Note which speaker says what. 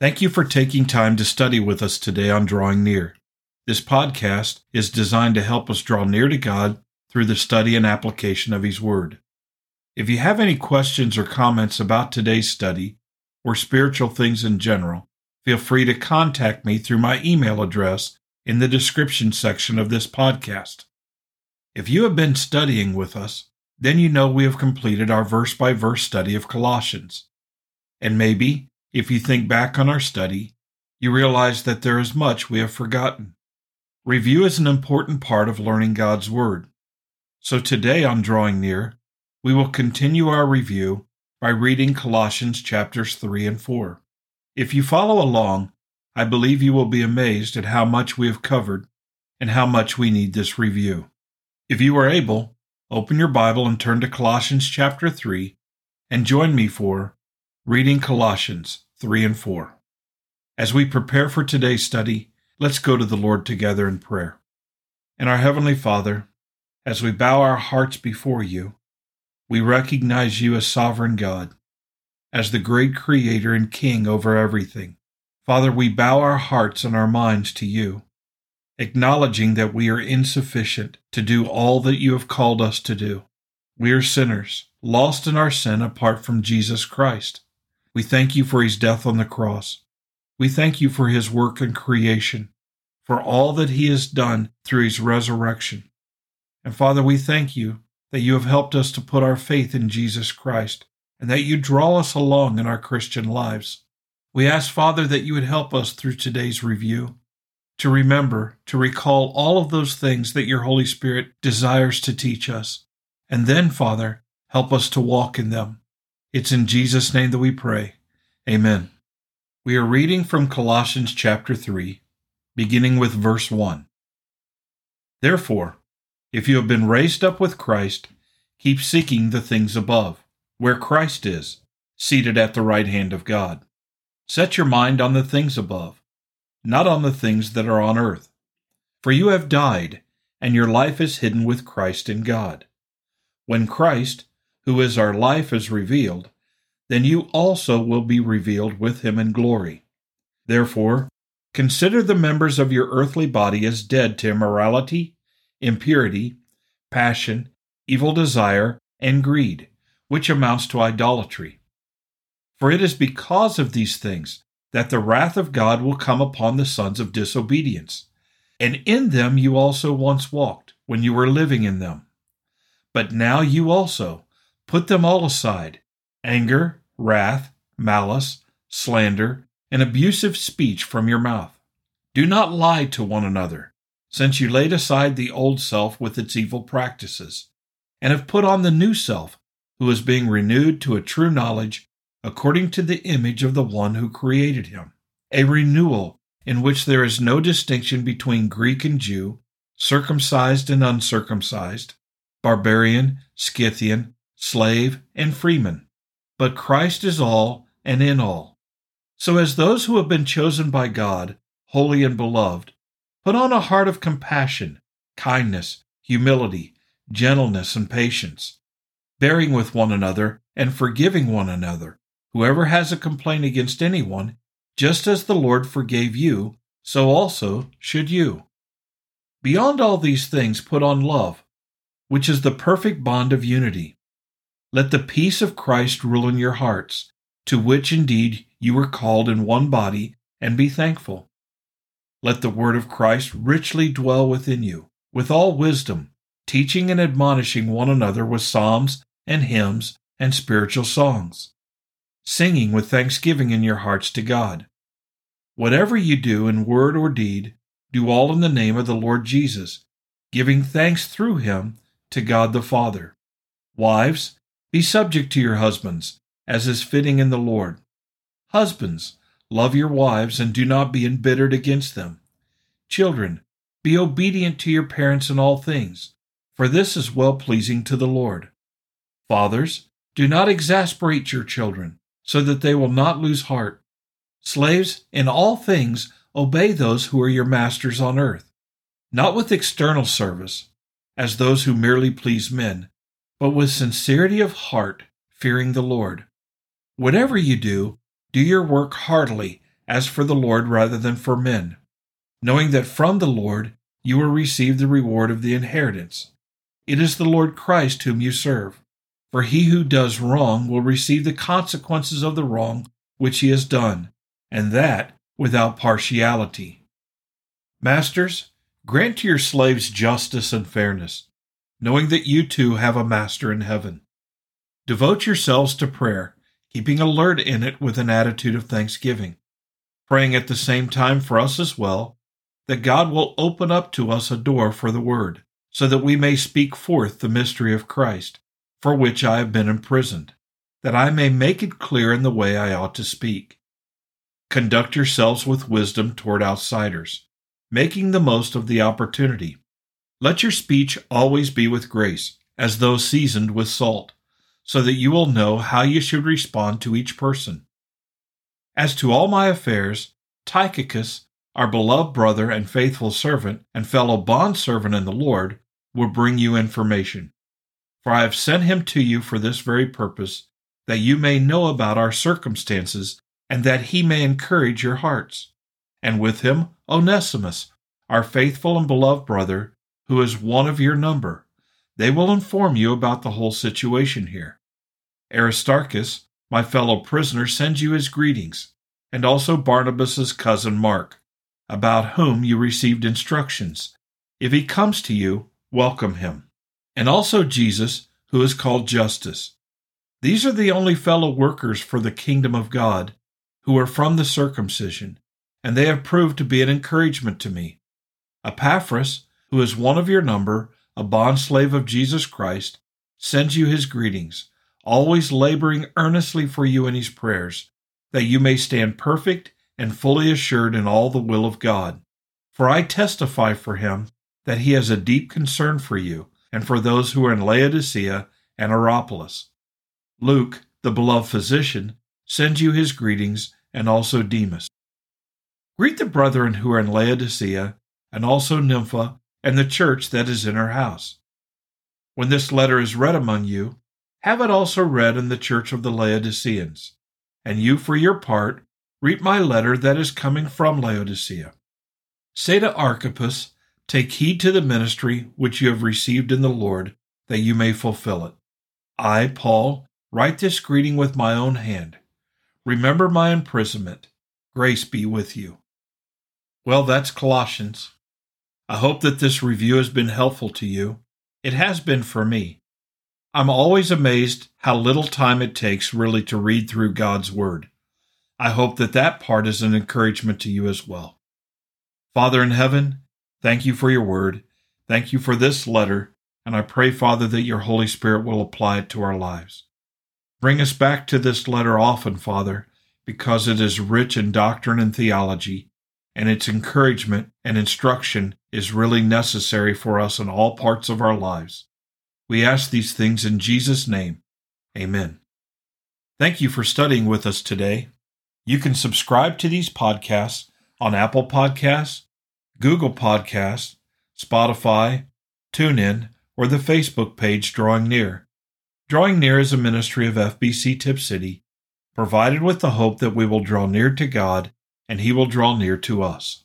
Speaker 1: Thank you for taking time to study with us today on Drawing Near. This podcast is designed to help us draw near to God through the study and application of His Word. If you have any questions or comments about today's study or spiritual things in general, feel free to contact me through my email address in the description section of this podcast. If you have been studying with us, then you know we have completed our verse by verse study of Colossians. And maybe if you think back on our study, you realize that there is much we have forgotten. Review is an important part of learning God's Word. So today on Drawing Near, we will continue our review by reading Colossians chapters 3 and 4. If you follow along, I believe you will be amazed at how much we have covered and how much we need this review. If you are able, open your Bible and turn to Colossians chapter 3 and join me for Reading Colossians 3 and 4. As we prepare for today's study, let's go to the Lord together in prayer. And our Heavenly Father, as we bow our hearts before you, we recognize you as sovereign God, as the great creator and king over everything. Father, we bow our hearts and our minds to you, acknowledging that we are insufficient to do all that you have called us to do. We are sinners, lost in our sin apart from Jesus Christ. We thank you for his death on the cross. We thank you for his work in creation, for all that he has done through his resurrection. And Father, we thank you that you have helped us to put our faith in Jesus Christ and that you draw us along in our Christian lives. We ask, Father, that you would help us through today's review to remember, to recall all of those things that your Holy Spirit desires to teach us. And then, Father, help us to walk in them. It's in Jesus' name that we pray. Amen. We are reading from Colossians chapter 3, beginning with verse 1. Therefore, if you have been raised up with Christ, keep seeking the things above, where Christ is, seated at the right hand of God. Set your mind on the things above, not on the things that are on earth. For you have died, and your life is hidden with Christ in God. When Christ, who is our life, is revealed, then you also will be revealed with him in glory. Therefore, consider the members of your earthly body as dead to immorality, impurity, passion, evil desire, and greed, which amounts to idolatry. For it is because of these things that the wrath of God will come upon the sons of disobedience. And in them you also once walked, when you were living in them. But now you also, Put them all aside anger, wrath, malice, slander, and abusive speech from your mouth. Do not lie to one another, since you laid aside the old self with its evil practices, and have put on the new self, who is being renewed to a true knowledge according to the image of the one who created him. A renewal in which there is no distinction between Greek and Jew, circumcised and uncircumcised, barbarian, Scythian, slave, and freeman. But Christ is all and in all. So, as those who have been chosen by God, holy and beloved, put on a heart of compassion, kindness, humility, gentleness, and patience, bearing with one another and forgiving one another. Whoever has a complaint against anyone, just as the Lord forgave you, so also should you. Beyond all these things, put on love, which is the perfect bond of unity. Let the peace of Christ rule in your hearts, to which indeed you were called in one body, and be thankful. Let the word of Christ richly dwell within you, with all wisdom, teaching and admonishing one another with psalms and hymns and spiritual songs, singing with thanksgiving in your hearts to God. Whatever you do in word or deed, do all in the name of the Lord Jesus, giving thanks through him to God the Father. Wives, be subject to your husbands, as is fitting in the Lord. Husbands, love your wives and do not be embittered against them. Children, be obedient to your parents in all things, for this is well pleasing to the Lord. Fathers, do not exasperate your children, so that they will not lose heart. Slaves, in all things, obey those who are your masters on earth, not with external service, as those who merely please men but with sincerity of heart, fearing the Lord. Whatever you do, do your work heartily, as for the Lord rather than for men, knowing that from the Lord you will receive the reward of the inheritance. It is the Lord Christ whom you serve. For he who does wrong will receive the consequences of the wrong which he has done, and that without partiality. Masters, grant to your slaves justice and fairness, knowing that you too have a master in heaven. Devote yourselves to prayer, keeping alert in it with an attitude of thanksgiving, praying at the same time for us as well, that God will open up to us a door for the word, so that we may speak forth the mystery of Christ, for which I have been imprisoned, that I may make it clear in the way I ought to speak. Conduct yourselves with wisdom toward outsiders, making the most of the opportunity. Let your speech always be with grace, as though seasoned with salt, so that you will know how you should respond to each person. As to all my affairs, Tychicus, our beloved brother and faithful servant and fellow bondservant in the Lord, will bring you information. For I have sent him to you for this very purpose, that you may know about our circumstances, and that he may encourage your hearts. And with him, Onesimus, our faithful and beloved brother, who is one of your number. They will inform you about the whole situation here. Aristarchus, my fellow prisoner, sends you his greetings, and also Barnabas's cousin Mark, about whom you received instructions. If he comes to you, welcome him and also Jesus, who is called Justus. These are the only fellow workers for the kingdom of God who are from the circumcision, and they have proved to be an encouragement to me. Epaphras, who is one of your number, a bondslave of Jesus Christ, sends you his greetings, always laboring earnestly for you in his prayers, that you may stand perfect and fully assured in all the will of God. For I testify for him that he has a deep concern for you and for those who are in Laodicea and Hierapolis. Luke, the beloved physician, sends you his greetings, and also Demas. Greet the brethren who are in Laodicea, and also Nympha, and the church that is in her house. When this letter is read among you, have it also read in the church of the Laodiceans. And you, for your part, read my letter that is coming from Laodicea. Say to Archippus, Take heed to the ministry which you have received in the Lord, that you may fulfill it. I, Paul, write this greeting with my own hand. Remember my imprisonment. Grace be with you. Well, that's Colossians. I hope that this review has been helpful to you. It has been for me. I'm always amazed how little time it takes really to read through God's Word. I hope that that part is an encouragement to you as well. Father in heaven, Thank you for your word. Thank you for this letter. And I pray, Father, that your Holy Spirit will apply it to our lives. Bring us back to this letter often, Father, because it is rich in doctrine and theology, and its encouragement and instruction is really necessary for us in all parts of our lives. We ask these things in Jesus' name. Amen. Thank you for studying with us today. You can subscribe to these podcasts on Apple Podcasts, Google Podcasts, Spotify, TuneIn, or the Facebook page Drawing Near. Drawing Near is a ministry of FBC Tipp City, provided with the hope that we will draw near to God and He will draw near to us.